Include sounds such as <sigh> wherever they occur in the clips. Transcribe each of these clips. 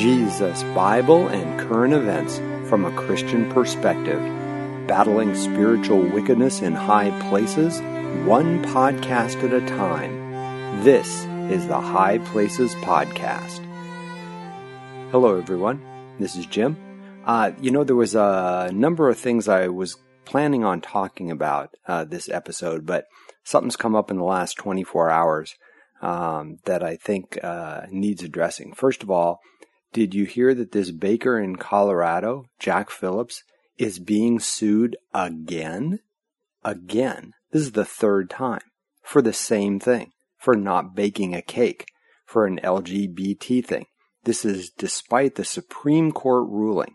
Jesus, Bible, and current events from a Christian perspective, battling spiritual wickedness in high places, one podcast at a time. This is the High Places Podcast. Hello, everyone. This is Jim. Uh, you know, there was a number of things I was planning on talking about uh, this episode, but something's come up in the last 24 hours um, that I think uh, needs addressing. First of all, did you hear that this baker in Colorado, Jack Phillips, is being sued again? Again. This is the third time for the same thing, for not baking a cake, for an LGBT thing. This is despite the Supreme Court ruling.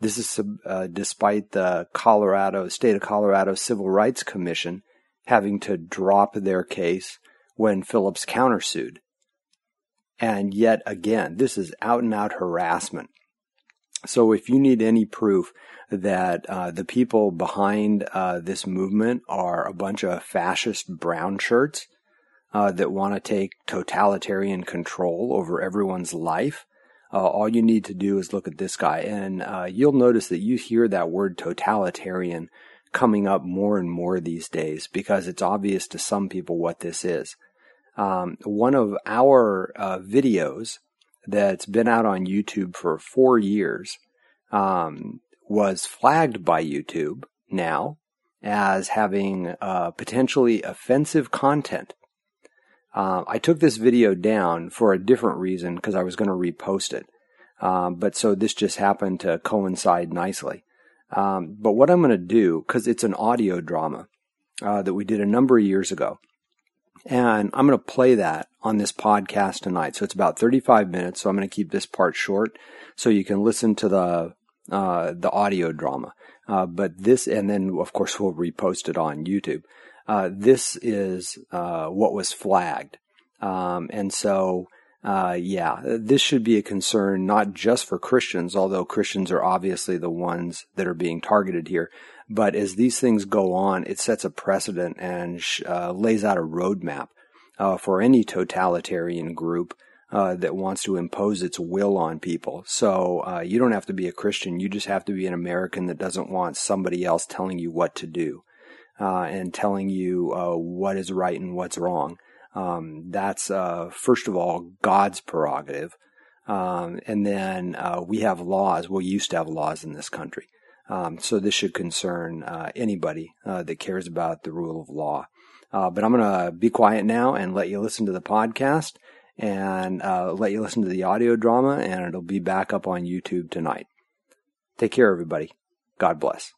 This is uh, despite the Colorado, state of Colorado Civil Rights Commission having to drop their case when Phillips countersued. And yet again, this is out and out harassment. So if you need any proof that uh, the people behind uh, this movement are a bunch of fascist brown shirts uh, that want to take totalitarian control over everyone's life, uh, all you need to do is look at this guy, and uh, you'll notice that you hear that word totalitarian coming up more and more these days because it's obvious to some people what this is um, one of our uh, videos that's been out on YouTube for four years um, was flagged by YouTube now as having uh, potentially offensive content. Uh, I took this video down for a different reason because I was going to repost it. Um, but so this just happened to coincide nicely. Um, but what I'm going to do, because it's an audio drama uh, that we did a number of years ago, and I'm going to play that on this podcast tonight. So it's about 35 minutes. So I'm going to keep this part short so you can listen to the, uh, the audio drama. Uh, but this, and then of course we'll repost it on YouTube. Uh, this is, uh, what was flagged. Um, and so, uh, yeah, this should be a concern not just for Christians, although Christians are obviously the ones that are being targeted here, but as these things go on, it sets a precedent and uh, lays out a roadmap uh, for any totalitarian group uh, that wants to impose its will on people. So uh, you don't have to be a Christian. You just have to be an American that doesn't want somebody else telling you what to do uh, and telling you what is right and what's wrong. Um, that's first of all God's prerogative. Um, and then we have laws. We used to have laws in this country. Um, so this should concern uh, anybody uh, that cares about the rule of law. Uh, but I'm going to be quiet now and let you listen to the podcast and uh, let you listen to the audio drama, and it'll be back up on YouTube tonight. Take care, everybody. God bless.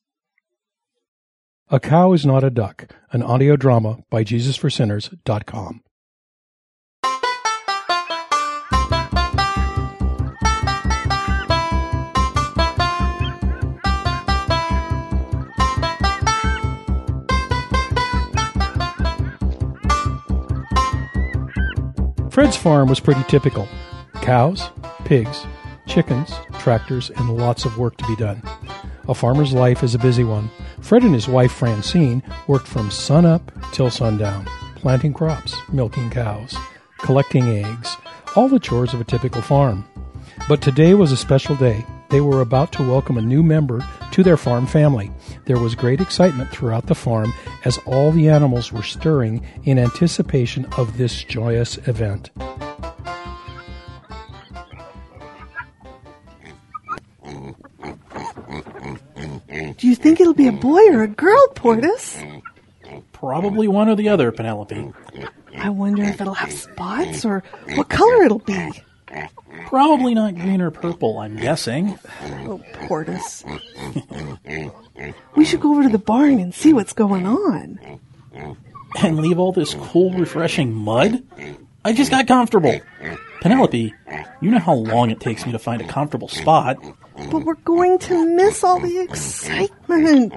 A Cow is Not a Duck, an audio drama by JesusForSinners.com. Fred's farm was pretty typical cows, pigs, chickens, tractors, and lots of work to be done. A farmer's life is a busy one. Fred and his wife Francine worked from sunup till sundown, planting crops, milking cows, collecting eggs, all the chores of a typical farm. But today was a special day. They were about to welcome a new member to their farm family. There was great excitement throughout the farm as all the animals were stirring in anticipation of this joyous event. Do you think it'll be a boy or a girl, Portis? Probably one or the other, Penelope. I wonder if it'll have spots or what color it'll be. Probably not green or purple, I'm guessing. Oh, Portis. we should go over to the barn and see what's going on. And leave all this cool, refreshing mud? I just got comfortable. Penelope, you know how long it takes me to find a comfortable spot. But we're going to miss all the excitement.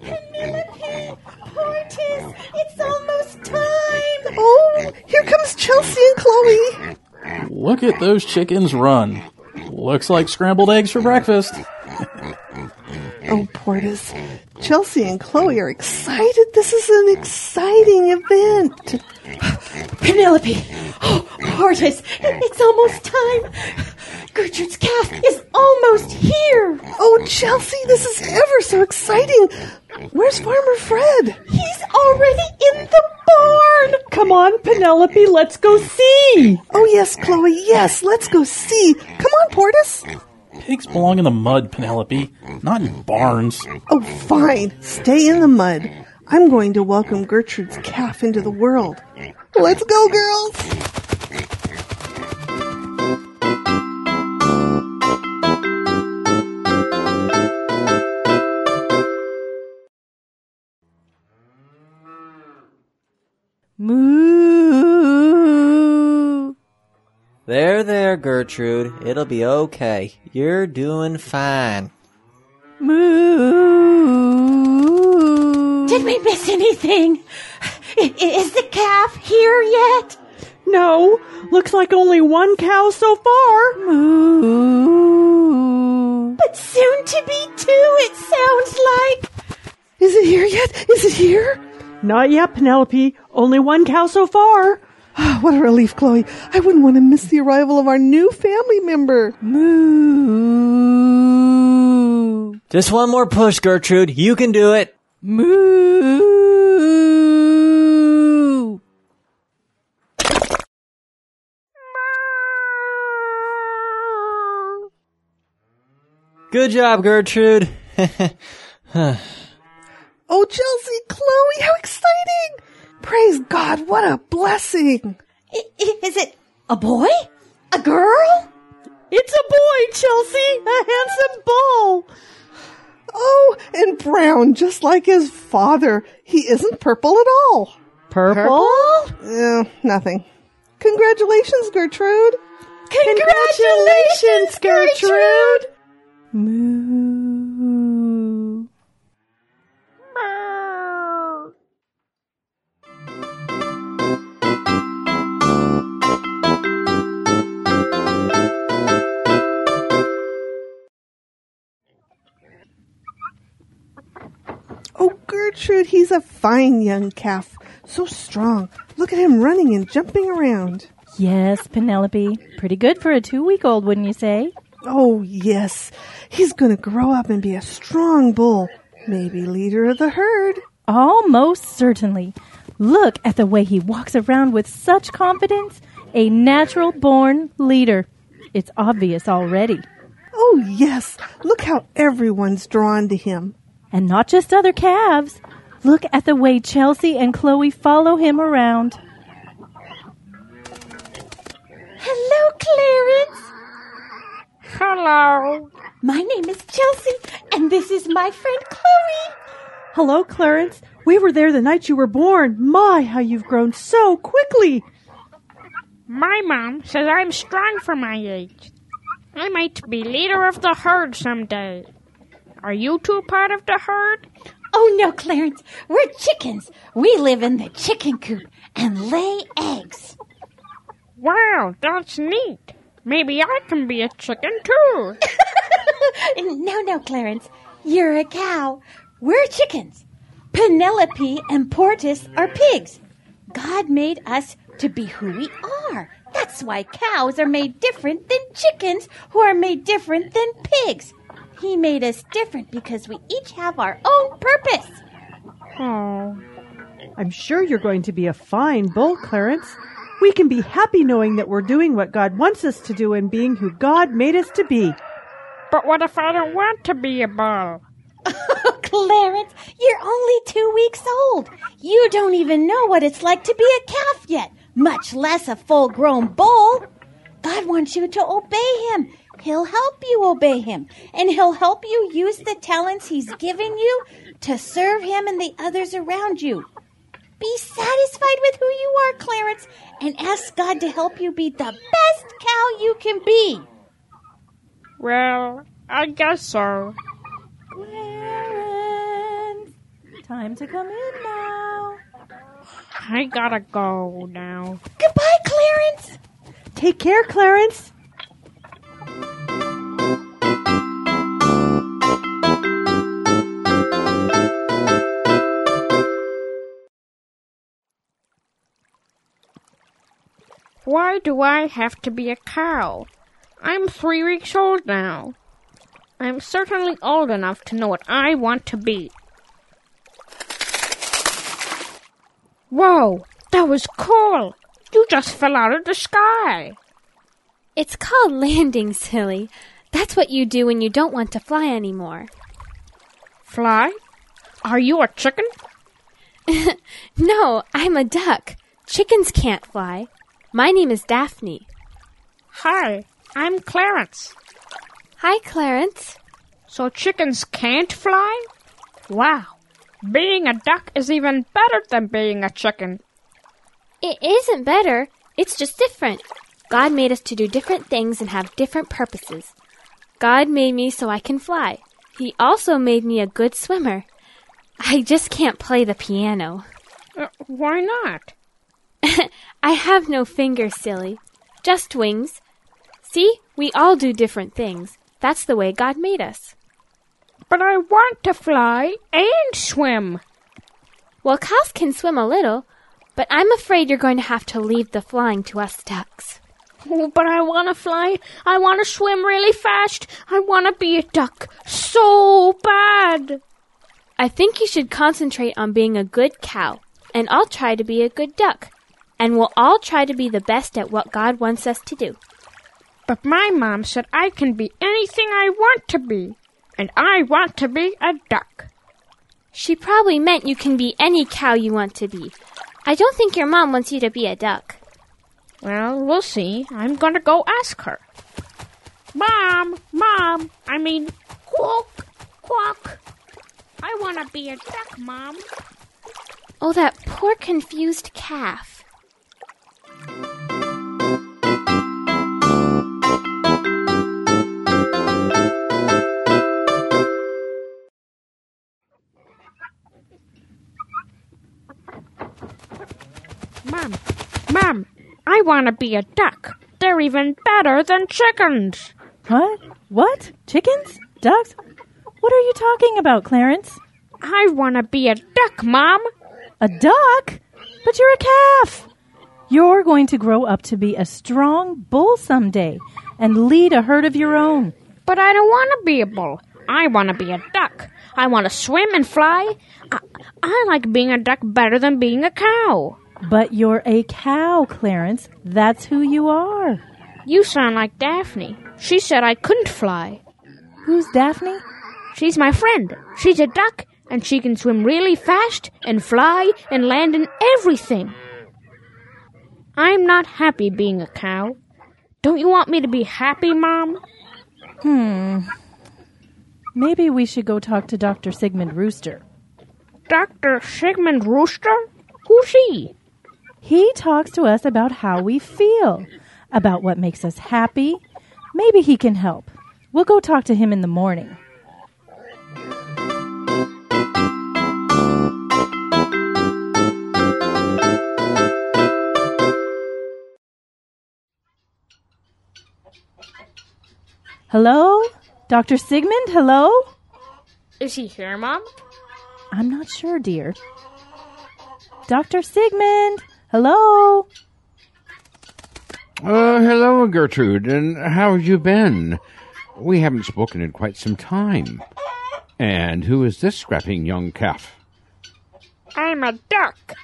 Penelope! Portis, It's almost time! Oh, here comes Chelsea and Chloe. Look at those chickens run. Looks like scrambled eggs for breakfast. oh, Portis. Chelsea and Chloe are excited. This is an exciting event. Penelope! Oh, Portis! It's almost time! Gertrude's calf is almost here! Oh, Chelsea, this is ever so exciting. Where's Farmer Fred? He's already in the barn! Come on, Penelope, let's go see. Oh, yes, Chloe, yes, let's go see. Come on, Portis. Pigs belong in the mud, Penelope, not in barns. Oh, fine. Stay in the mud. I'm going to welcome Gertrude's calf into the world. Let's go, girls. Moo. There, there, Gertrude. It'll be okay. You're doing fine. Moo. Did we miss anything? I- Is the calf here yet? No, looks like only one cow so far. Moo. But soon to be two, it sounds like. Is it here yet? Is it here? Not yet, Penelope. Only one cow so far. Ah, what a relief, Chloe. I wouldn't want to miss the arrival of our new family member. Moo. Just one more push, Gertrude. You can do it. Moo. Good job, Gertrude. Oh, Chelsea, Chloe, how exciting! Praise God, what a blessing! I- i- Is it a boy? A girl? It's a boy, Chelsea. A handsome bull. Oh, and brown, just like his father. He isn't purple at all. Purple? Eh, nothing. Congratulations, Gertrude. Congratulations, Gertrude. Moo. Gertrude, he's a fine young calf. So strong. Look at him running and jumping around. Yes, Penelope. Pretty good for a two week old, wouldn't you say? Oh, yes. He's going to grow up and be a strong bull. Maybe leader of the herd. Almost certainly. Look at the way he walks around with such confidence. A natural born leader. It's obvious already. Oh, yes. Look how everyone's drawn to him. And not just other calves. Look at the way Chelsea and Chloe follow him around. Hello, Clarence. Hello. My name is Chelsea, and this is my friend Chloe. Hello, Clarence. We were there the night you were born. My, how you've grown so quickly. My mom says I'm strong for my age. I might be leader of the herd someday. Are you two part of the herd? Oh no, Clarence, we're chickens. We live in the chicken coop and lay eggs. Wow, that's neat. Maybe I can be a chicken too. <laughs> no, no, Clarence, you're a cow. We're chickens. Penelope and Portis are pigs. God made us to be who we are. That's why cows are made different than chickens, who are made different than pigs. He made us different because we each have our own purpose. Oh, I'm sure you're going to be a fine bull, Clarence. We can be happy knowing that we're doing what God wants us to do and being who God made us to be. but what if I don't want to be a bull? <laughs> Clarence, you're only two weeks old. You don't even know what it's like to be a calf yet, much less a full grown bull. God wants you to obey Him. He'll help you obey Him, and He'll help you use the talents He's given you to serve Him and the others around you. Be satisfied with who you are, Clarence, and ask God to help you be the best cow you can be. Well, I guess so. Clarence, time to come in now. I gotta go now. Goodbye, Clarence. Take care, Clarence. Why do I have to be a cow? I'm three weeks old now. I'm certainly old enough to know what I want to be. Whoa, that was cool. You just fell out of the sky. It's called landing, silly. That's what you do when you don't want to fly anymore. Fly? Are you a chicken? <laughs> No, I'm a duck. Chickens can't fly. My name is Daphne. Hi, I'm Clarence. Hi, Clarence. So chickens can't fly? Wow. Being a duck is even better than being a chicken. It isn't better, it's just different. God made us to do different things and have different purposes. God made me so I can fly. He also made me a good swimmer. I just can't play the piano. Uh, why not? I have no fingers, silly. Just wings. See, we all do different things. That's the way God made us. But I want to fly and swim. Well, cows can swim a little, but I'm afraid you're going to have to leave the flying to us ducks. Oh, but I want to fly. I want to swim really fast. I want to be a duck so bad. I think you should concentrate on being a good cow, and I'll try to be a good duck. And we'll all try to be the best at what God wants us to do. But my mom said I can be anything I want to be. And I want to be a duck. She probably meant you can be any cow you want to be. I don't think your mom wants you to be a duck. Well, we'll see. I'm gonna go ask her. Mom, Mom, I mean, quack, quack. I wanna be a duck, Mom. Oh, that poor confused calf. Mom, Mom, I wanna be a duck. They're even better than chickens. What? What? Chickens? Ducks? What are you talking about, Clarence? I wanna be a duck, Mom. A duck? But you're a calf. You're going to grow up to be a strong bull someday and lead a herd of your own. But I don't wanna be a bull. I wanna be a duck. I wanna swim and fly. I, I like being a duck better than being a cow. But you're a cow, Clarence. That's who you are. You sound like Daphne. She said I couldn't fly. Who's Daphne? She's my friend. She's a duck, and she can swim really fast and fly and land in everything. I'm not happy being a cow. Don't you want me to be happy, Mom? Hmm. Maybe we should go talk to Dr. Sigmund Rooster. Dr. Sigmund Rooster? Who's he? He talks to us about how we feel, about what makes us happy. Maybe he can help. We'll go talk to him in the morning. Hello? Dr. Sigmund, hello? Is he here, Mom? I'm not sure, dear. Dr. Sigmund, hello? Uh, hello, Gertrude, and how have you been? We haven't spoken in quite some time. And who is this scrapping young calf? I'm a duck.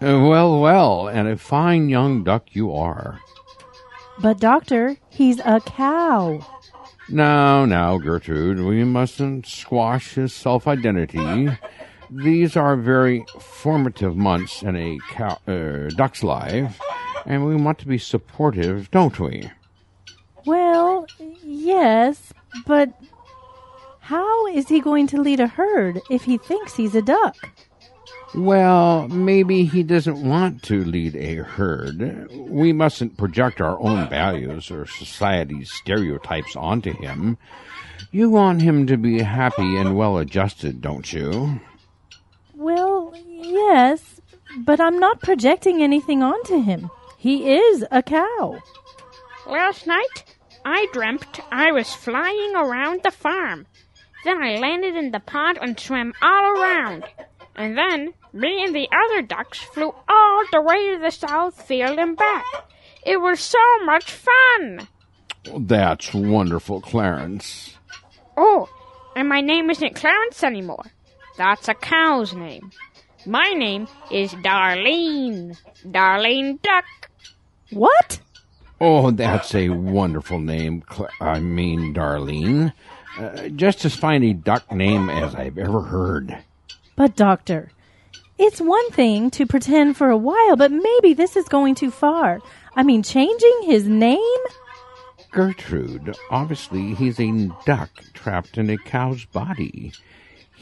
Uh, well, well, and a fine young duck you are. But, Doctor, he's a cow. Now, now, Gertrude, we mustn't squash his self identity. These are very formative months in a cow, uh, duck's life, and we want to be supportive, don't we? Well, yes, but how is he going to lead a herd if he thinks he's a duck? Well, maybe he doesn't want to lead a herd. We mustn't project our own values or society's stereotypes onto him. You want him to be happy and well adjusted, don't you? Well, yes, but I'm not projecting anything onto him. He is a cow. Last night, I dreamt I was flying around the farm. Then I landed in the pond and swam all around. And then me and the other ducks flew all the way to the south field and back. It was so much fun. That's wonderful, Clarence. Oh, and my name isn't Clarence anymore. That's a cow's name. My name is Darlene. Darlene Duck. What? Oh, that's a wonderful name. Cl- I mean, Darlene. Uh, just as fine a duck name as I've ever heard. But, Doctor, it's one thing to pretend for a while, but maybe this is going too far. I mean, changing his name? Gertrude, obviously, he's a duck trapped in a cow's body.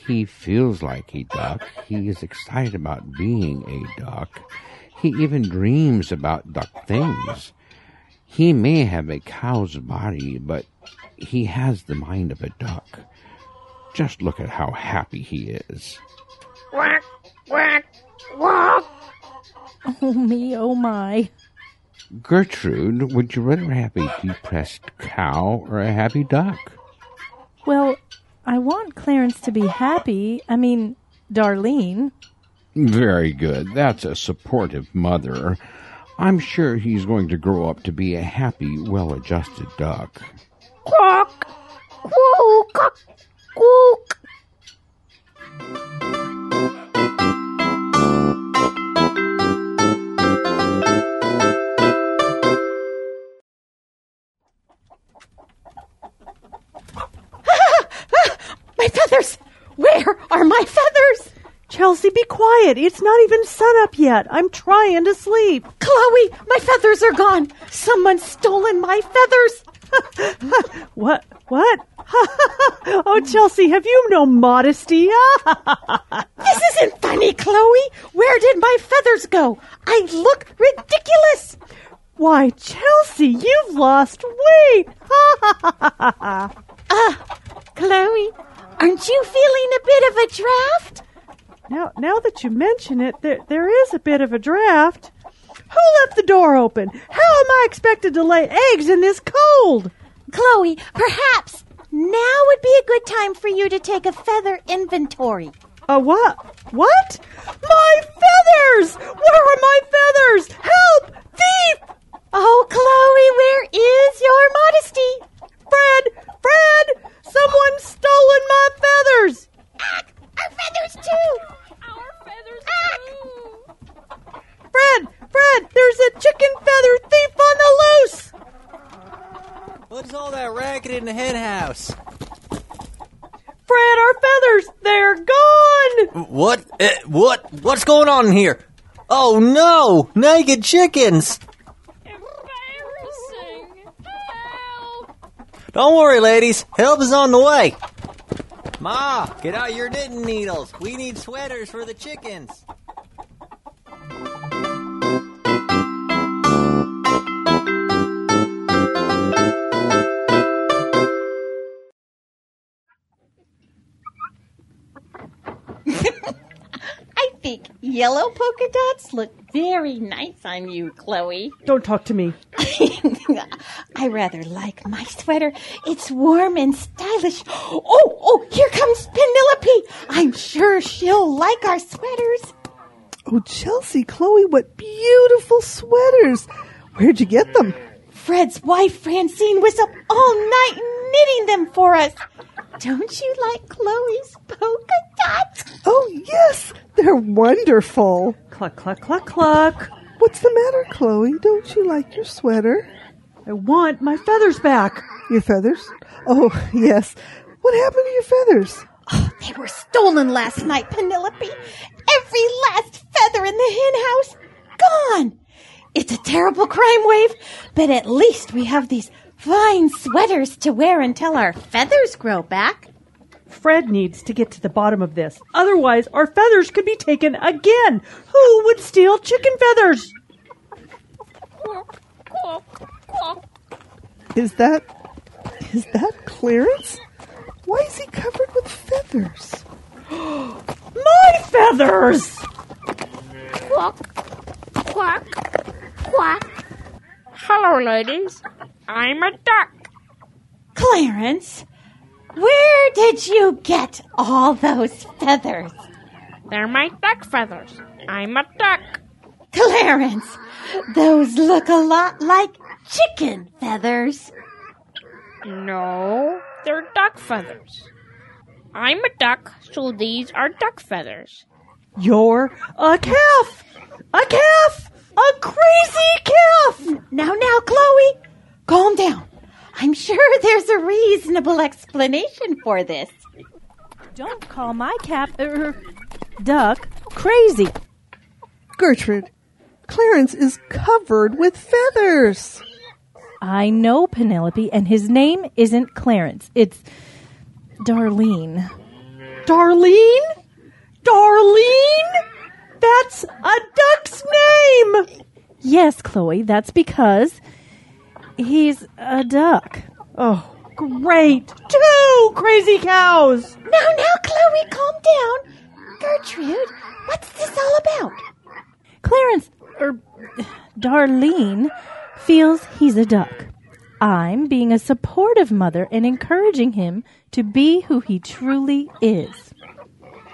He feels like a duck. He is excited about being a duck. He even dreams about duck things. He may have a cow's body, but he has the mind of a duck. Just look at how happy he is. Quack, quack, quack. Oh, me, oh, my. Gertrude, would you rather have a depressed cow or a happy duck? Well, I want Clarence to be happy. I mean, Darlene. Very good. That's a supportive mother. I'm sure he's going to grow up to be a happy, well adjusted duck. Quack, quack, quack. Be quiet. It's not even sun up yet. I'm trying to sleep. Chloe, my feathers are gone. Someone's stolen my feathers. <laughs> What? What? <laughs> oh, Chelsea, have you no modesty? <laughs> This isn't funny, Chloe. Where did my feathers go? I look ridiculous. Why, Chelsea, you've lost weight. Ah, Chloe, aren't you feeling a bit of a draft? Now, now that you mention it, there, there is a bit of a draft. Who left the door open? How am I expected to lay eggs in this cold? Chloe, perhaps now would be a good time for you to take a feather inventory. A what? What? My feathers! Where are my feathers? Help! Thief! Oh, Chloe, where is your modesty? Fred! Fred! Someone's stolen my feathers! Ah, our feathers too. Our feathers too. Fred! Fred! There's a chicken feather thief on the loose! What's all that racket in the hen house? Fred, our feathers! They're gone! What? Eh, what? What's going on here? Oh no! Naked chickens! Embarrassing. Help. Don't worry, ladies. Help is on the way. Ma, get out your knitting needles. We need sweaters for the chickens. <laughs> I think yellow polka dots look very nice on you, Chloe. Don't talk to me. <laughs> I rather like my sweater. It's warm and stylish. Oh, oh, here comes Penelope. I'm sure she'll like our sweaters. Oh, Chelsea, Chloe, what beautiful sweaters. Where'd you get them? Fred's wife, Francine, was up all night knitting them for us. Don't you like Chloe's polka dots? Oh, yes, they're wonderful. Cluck, cluck, cluck, cluck. What's the matter, Chloe? Don't you like your sweater? I want my feathers back. Your feathers? Oh, yes. What happened to your feathers? Oh, they were stolen last night, Penelope. Every last feather in the hen house gone. It's a terrible crime wave, but at least we have these fine sweaters to wear until our feathers grow back. Fred needs to get to the bottom of this. Otherwise, our feathers could be taken again. Who would steal chicken feathers? Is that. Is that Clarence? Why is he covered with feathers? <gasps> My feathers! Quack, quack, quack. Hello, ladies. I'm a duck. Clarence, where did you get all those feathers? They're my duck feathers. I'm a duck. Clarence, those look a lot like chicken feathers. No, they're duck feathers. I'm a duck, so these are duck feathers. You're a calf! A calf! A crazy calf! Now, now, Chloe, calm down. I'm sure there's a reasonable explanation for this. Don't call my calf, er, duck, crazy. Gertrude, Clarence is covered with feathers. I know Penelope, and his name isn't Clarence. It's Darlene. Darlene? Darlene? That's a duck's name! Yes, Chloe, that's because he's a duck. Oh, great. Two crazy cows! Now, now, Chloe, calm down. Gertrude, what's this all about? Clarence, er, Darlene, feels he's a duck. I'm being a supportive mother and encouraging him to be who he truly is.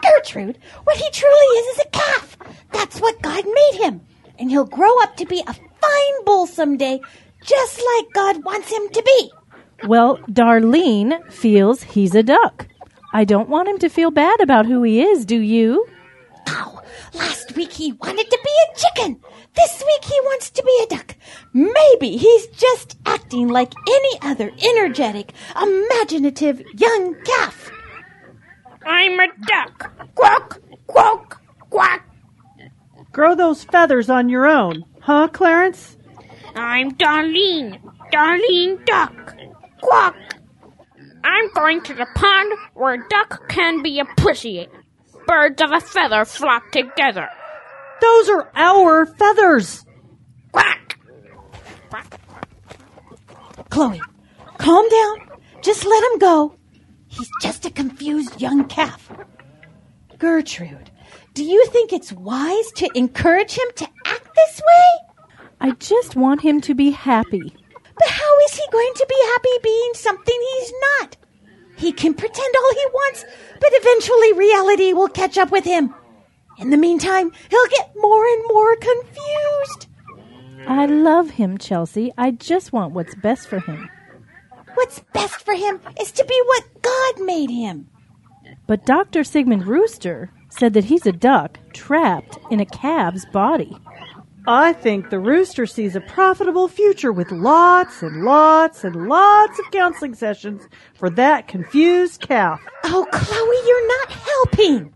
Gertrude, what he truly is is a calf. That's what God made him. And he'll grow up to be a fine bull someday, just like God wants him to be. Well, Darlene feels he's a duck. I don't want him to feel bad about who he is, do you? Oh, last week he wanted to be a chicken. This week he wants to be a duck. Maybe he's just acting like any other energetic, imaginative young calf. I'm a duck. Quack, quack, quack. Grow those feathers on your own, huh, Clarence? I'm Darlene. Darlene Duck. Quack. I'm going to the pond where a duck can be a pussy. Birds of a feather flock together. Those are our feathers. Quack. Chloe, calm down. Just let him go. He's just a confused young calf. Gertrude, do you think it's wise to encourage him to act this way? I just want him to be happy. But how is he going to be happy being something he's not? He can pretend all he wants, but eventually reality will catch up with him. In the meantime, he'll get more and more confused. I love him, Chelsea. I just want what's best for him. What's best for him is to be what God made him. But Dr. Sigmund Rooster said that he's a duck trapped in a calf's body. I think the rooster sees a profitable future with lots and lots and lots of counseling sessions for that confused calf. Oh, Chloe, you're not helping.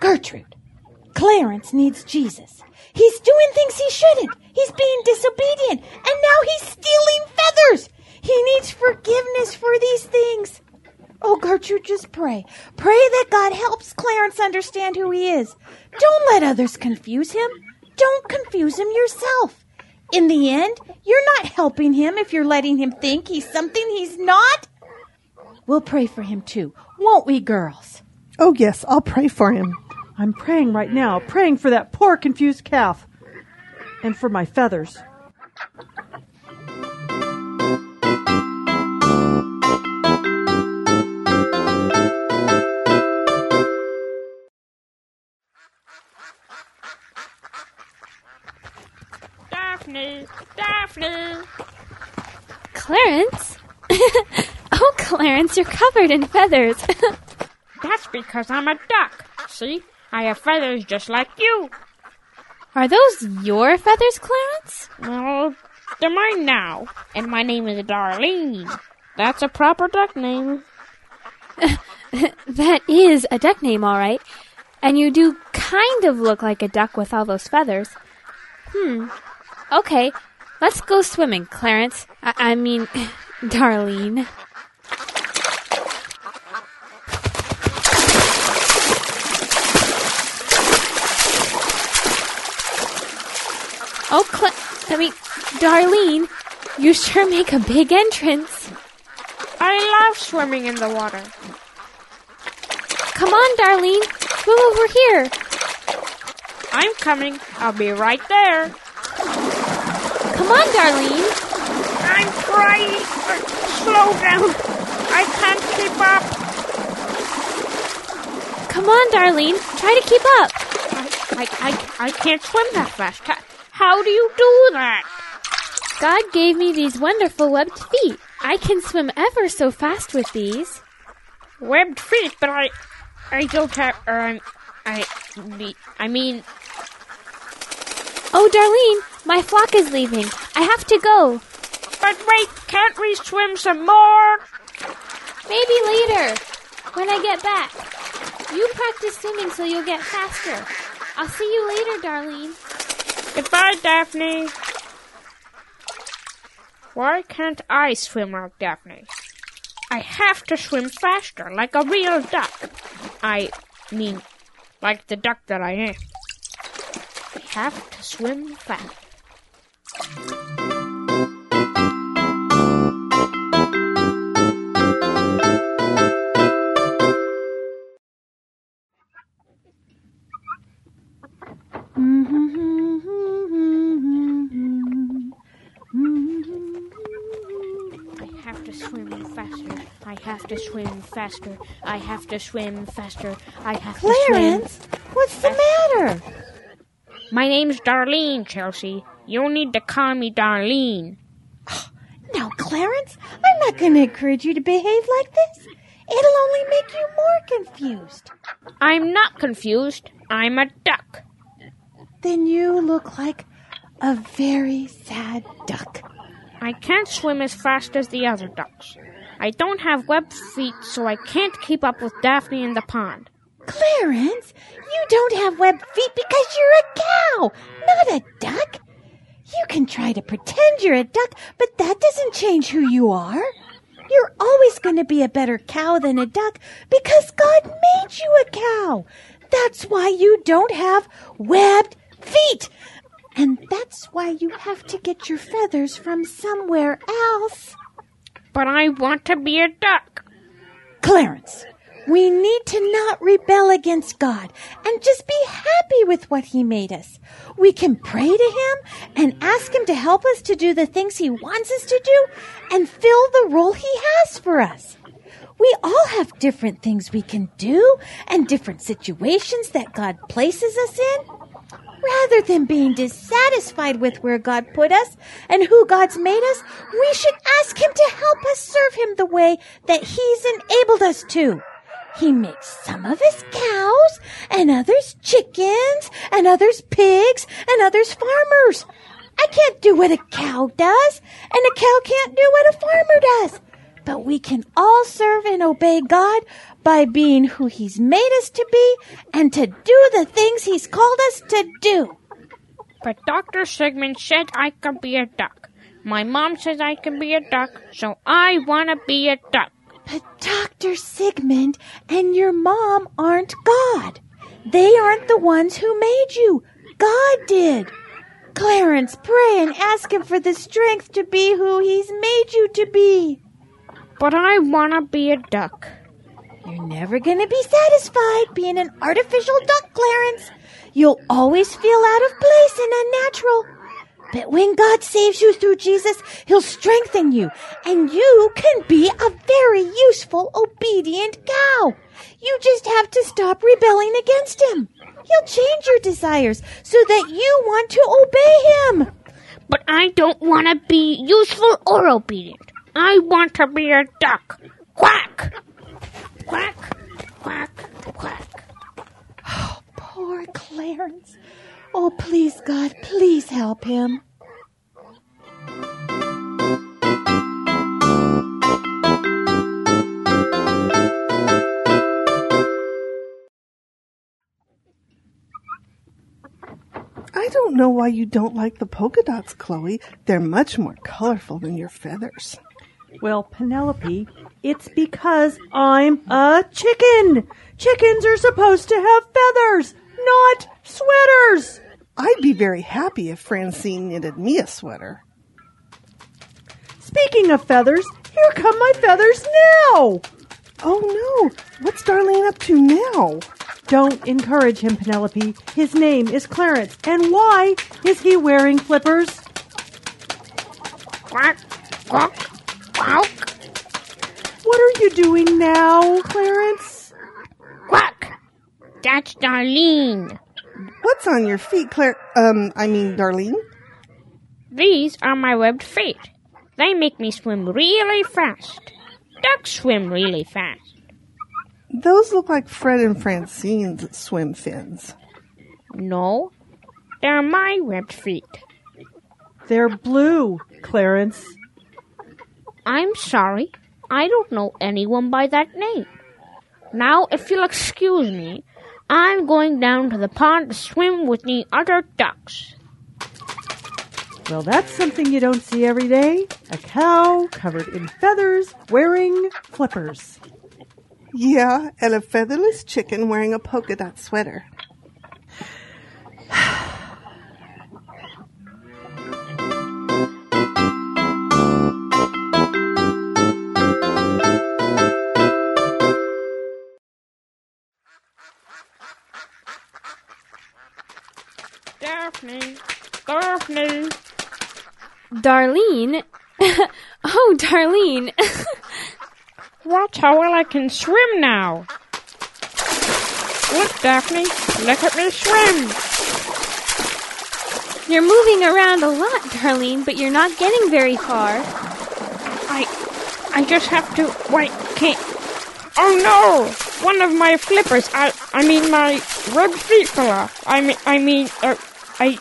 Gertrude, Clarence needs Jesus. He's doing things he shouldn't. He's being disobedient, and now he's stealing feathers. He needs forgiveness for these things. Oh, Gertrude, just pray. Pray that God helps Clarence understand who he is. Don't let others confuse him. Don't confuse him yourself. In the end, you're not helping him if you're letting him think he's something he's not. We'll pray for him too, won't we, girls? Oh, yes, I'll pray for him. I'm praying right now, praying for that poor confused calf. And for my feathers. Daphne, Daphne. Clarence? <laughs> oh, Clarence, you're covered in feathers. <laughs> That's because I'm a duck. See? I have feathers just like you. Are those your feathers, Clarence? Well, they're mine now. And my name is Darlene. That's a proper duck name. <laughs> that is a duck name, all right. And you do kind of look like a duck with all those feathers. Hmm. Okay, let's go swimming, Clarence. I, I mean, <laughs> Darlene. Oh, Cla- I mean, Darlene, you sure make a big entrance. I love swimming in the water. Come on, Darlene, swim over here. I'm coming. I'll be right there. Come on, Darlene. I'm trying. Slow down. I can't keep up. Come on, Darlene. Try to keep up. I, I, I, I can't swim that fast. How do you do that? God gave me these wonderful webbed feet. I can swim ever so fast with these. Webbed feet, but I, I don't have. Um, I, me- I mean, Oh, Darlene, my flock is leaving. I have to go. but wait, can't we swim some more? Maybe later, when I get back. You practice swimming so you'll get faster. I'll see you later, Darlene. Goodbye, Daphne. Why can't I swim like Daphne? I have to swim faster, like a real duck. I mean, like the duck that I am. I have to swim fast. Swim faster. I have to swim faster. I have to swim. Clarence, what's the matter? My name's Darlene, Chelsea. You'll need to call me Darlene. <sighs> Now, Clarence, I'm not going to encourage you to behave like this. It'll only make you more confused. I'm not confused. I'm a duck. Then you look like a very sad duck. I can't swim as fast as the other ducks. I don't have webbed feet, so I can't keep up with Daphne in the pond. Clarence, you don't have webbed feet because you're a cow, not a duck. You can try to pretend you're a duck, but that doesn't change who you are. You're always going to be a better cow than a duck because God made you a cow. That's why you don't have webbed feet. And that's why you have to get your feathers from somewhere else. But I want to be a duck. Clarence, we need to not rebel against God and just be happy with what He made us. We can pray to Him and ask Him to help us to do the things He wants us to do and fill the role He has for us. We all have different things we can do and different situations that God places us in. Rather than being dissatisfied with where God put us and who God's made us, we should ask Him to help us serve Him the way that He's enabled us to. He makes some of us cows, and others chickens, and others pigs, and others farmers. I can't do what a cow does, and a cow can't do what a farmer does. But we can all serve and obey God by being who He's made us to be and to do the things He's called us to do. But Dr. Sigmund said I could be a duck. My mom says I can be a duck, so I want to be a duck. But Dr. Sigmund and your mom aren't God. They aren't the ones who made you. God did. Clarence, pray and ask him for the strength to be who he's made you to be. But I want to be a duck. You're never going to be satisfied being an artificial duck, Clarence. You'll always feel out of place and unnatural. But when God saves you through Jesus, He'll strengthen you, and you can be a very useful, obedient cow. You just have to stop rebelling against Him. He'll change your desires so that you want to obey Him. But I don't want to be useful or obedient. I want to be a duck. Quack! Quack! Quack! Quack! Oh, poor Clarence. Oh, please, God, please help him. I don't know why you don't like the polka dots, Chloe. They're much more colorful than your feathers. Well, Penelope, it's because I'm a chicken. Chickens are supposed to have feathers, not sweaters. I'd be very happy if Francine knitted me a sweater. Speaking of feathers, here come my feathers now. Oh no, what's Darlene up to now? Don't encourage him, Penelope. His name is Clarence. And why is he wearing flippers? Quack! Quack! Quack! What are you doing now, Clarence? Quack! That's Darlene. What's on your feet, Claire? Um, I mean, Darlene? These are my webbed feet. They make me swim really fast. Ducks swim really fast. Those look like Fred and Francine's swim fins. No, they're my webbed feet. They're blue, Clarence. I'm sorry. I don't know anyone by that name. Now, if you'll excuse me, I'm going down to the pond to swim with the other ducks. Well, that's something you don't see every day. A cow covered in feathers wearing flippers. Yeah, and a featherless chicken wearing a polka dot sweater. Darlene? <laughs> oh, Darlene. <laughs> Watch how well I can swim now. Look, Daphne, look at me swim. You're moving around a lot, Darlene, but you're not getting very far. I, I just have to. Wait, can't. Oh no! One of my flippers. I, I mean my webbed feet fell off. I mean, I mean, uh, I.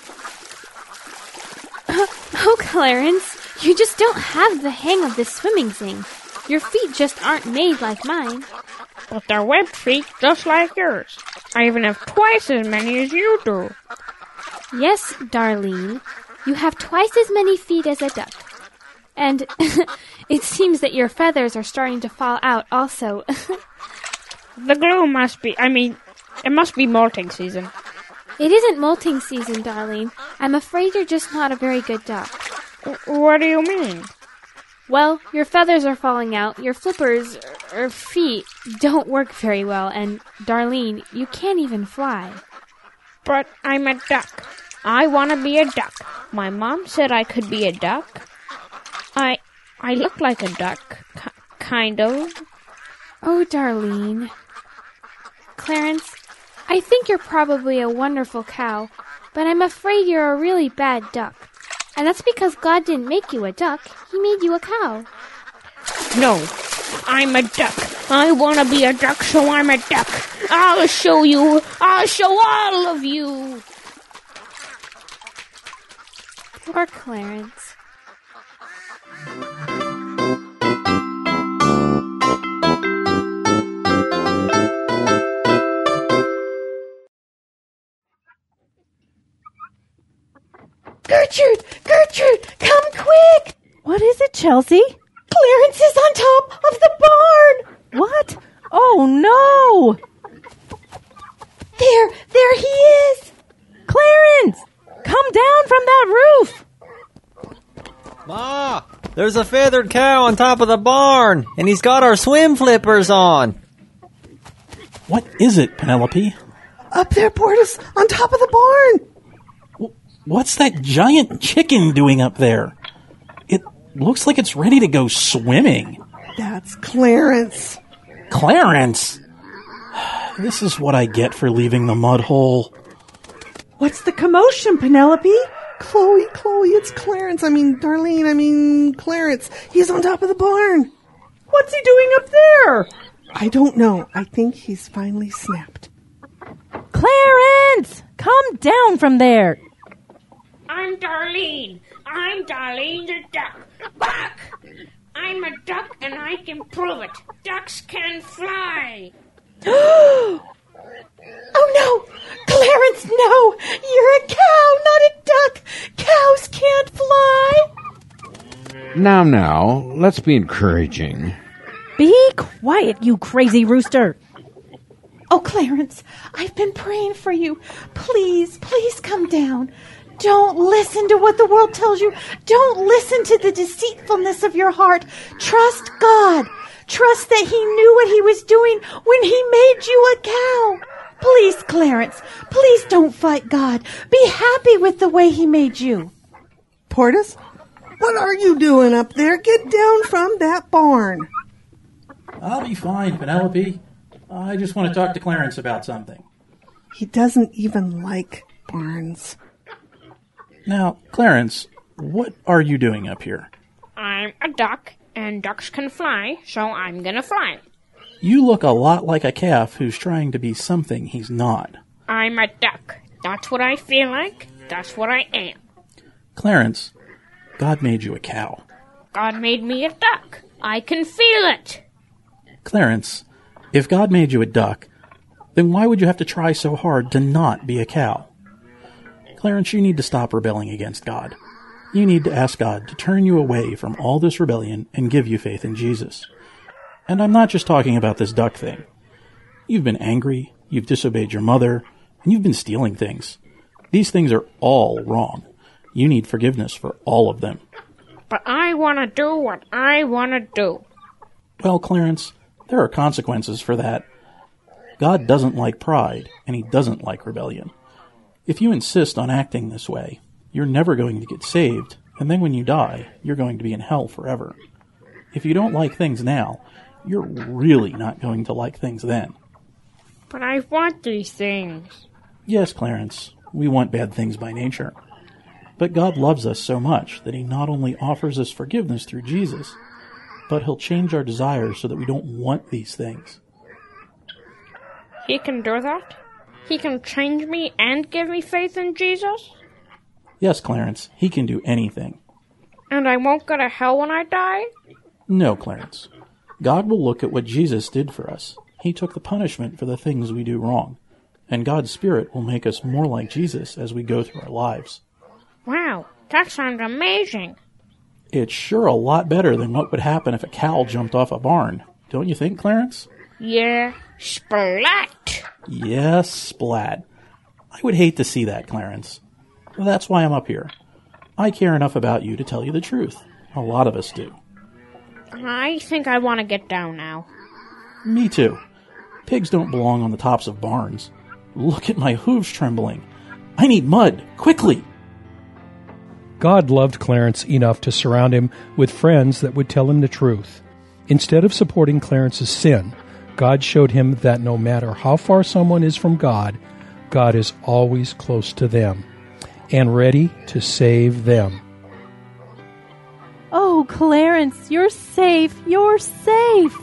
Oh, Clarence, you just don't have the hang of this swimming thing. Your feet just aren't made like mine. But they're webbed feet just like yours. I even have twice as many as you do. Yes, Darlene, you have twice as many feet as a duck. And <laughs> it seems that your feathers are starting to fall out also. <laughs> the glue must be, I mean, it must be molting season. It isn't molting season, Darlene. I'm afraid you're just not a very good duck. What do you mean? Well, your feathers are falling out, your flippers, or feet, don't work very well, and, Darlene, you can't even fly. But I'm a duck. I want to be a duck. My mom said I could be a duck. I, I look like a duck, kind of. Oh, Darlene. Clarence, I think you're probably a wonderful cow, but I'm afraid you're a really bad duck. And that's because God didn't make you a duck, He made you a cow. No, I'm a duck. I want to be a duck, so I'm a duck. I'll show you. I'll show all of you. Poor Clarence. Chelsea? Clarence is on top of the barn! What? Oh no! There, there he is! Clarence! Come down from that roof! Ma, there's a feathered cow on top of the barn, and he's got our swim flippers on. What is it, Penelope? Up there, Portis, on top of the barn! What's that giant chicken doing up there? It looks like it's ready to go swimming. That's Clarence. Clarence! This is what I get for leaving the mud hole. What's the commotion, Penelope? Chloe, Chloe, it's Clarence. I mean, Darlene, I mean, Clarence. He's on top of the barn. What's he doing up there? I don't know. I think he's finally snapped. Clarence! Come down from there! I'm Darlene. I'm Darlene the duck. Quack! I'm a duck and I can prove it. Ducks can fly. <gasps> Oh no! Clarence, no! You're a cow, not a duck! Cows can't fly! Now, now, let's be encouraging. Be quiet, you crazy rooster! Oh, Clarence, I've been praying for you. Please, please come down. Don't listen to what the world tells you. Don't listen to the deceitfulness of your heart. Trust God. Trust that He knew what He was doing when He made you a cow. Please, Clarence, please don't fight God. Be happy with the way He made you. Portis, what are you doing up there? Get down from that barn. I'll be fine, Penelope. I just want to talk to Clarence about something. He doesn't even like barns. Now, Clarence, what are you doing up here? I'm a duck, and ducks can fly, so I'm gonna fly. You look a lot like a calf who's trying to be something he's not. I'm a duck. That's what I feel like. That's what I am. Clarence, God made you a cow. God made me a duck. I can feel it. Clarence, if God made you a duck, then why would you have to try so hard to not be a cow? Clarence, you need to stop rebelling against God. You need to ask God to turn you away from all this rebellion and give you faith in Jesus. And I'm not just talking about this duck thing. You've been angry, you've disobeyed your mother, and you've been stealing things. These things are all wrong. You need forgiveness for all of them. But I want to do what I want to do. Well, Clarence, there are consequences for that. God doesn't like pride, and He doesn't like rebellion. If you insist on acting this way, you're never going to get saved, and then when you die, you're going to be in hell forever. If you don't like things now, you're really not going to like things then. But I want these things. Yes, Clarence, we want bad things by nature. But God loves us so much that He not only offers us forgiveness through Jesus, but He'll change our desires so that we don't want these things. He can do that? He can change me and give me faith in Jesus? Yes, Clarence, He can do anything. And I won't go to hell when I die? No, Clarence. God will look at what Jesus did for us. He took the punishment for the things we do wrong. And God's Spirit will make us more like Jesus as we go through our lives. Wow, that sounds amazing. It's sure a lot better than what would happen if a cow jumped off a barn. Don't you think, Clarence? Yeah, splat! Yes, splat. I would hate to see that, Clarence. That's why I'm up here. I care enough about you to tell you the truth. A lot of us do. I think I want to get down now. Me too. Pigs don't belong on the tops of barns. Look at my hooves trembling. I need mud, quickly! God loved Clarence enough to surround him with friends that would tell him the truth. Instead of supporting Clarence's sin, God showed him that no matter how far someone is from God, God is always close to them and ready to save them. Oh, Clarence, you're safe. You're safe.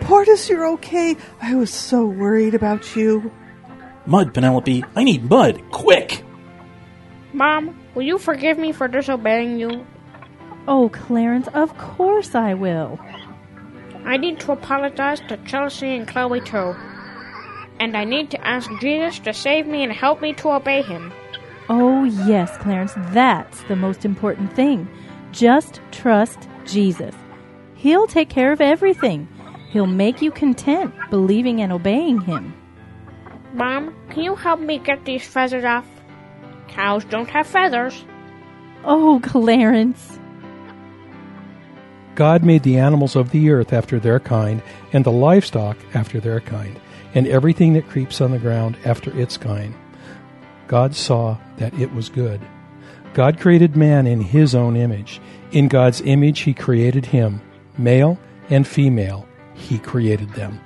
Portis, you're okay. I was so worried about you. Mud, Penelope. I need mud, quick! Mom, will you forgive me for disobeying you? Oh, Clarence, of course I will. I need to apologize to Chelsea and Chloe too. And I need to ask Jesus to save me and help me to obey him. Oh, yes, Clarence, that's the most important thing. Just trust Jesus. He'll take care of everything. He'll make you content believing and obeying him. Mom, can you help me get these feathers off? Cows don't have feathers. Oh, Clarence. God made the animals of the earth after their kind, and the livestock after their kind, and everything that creeps on the ground after its kind. God saw that it was good. God created man in his own image. In God's image, he created him. Male and female, he created them.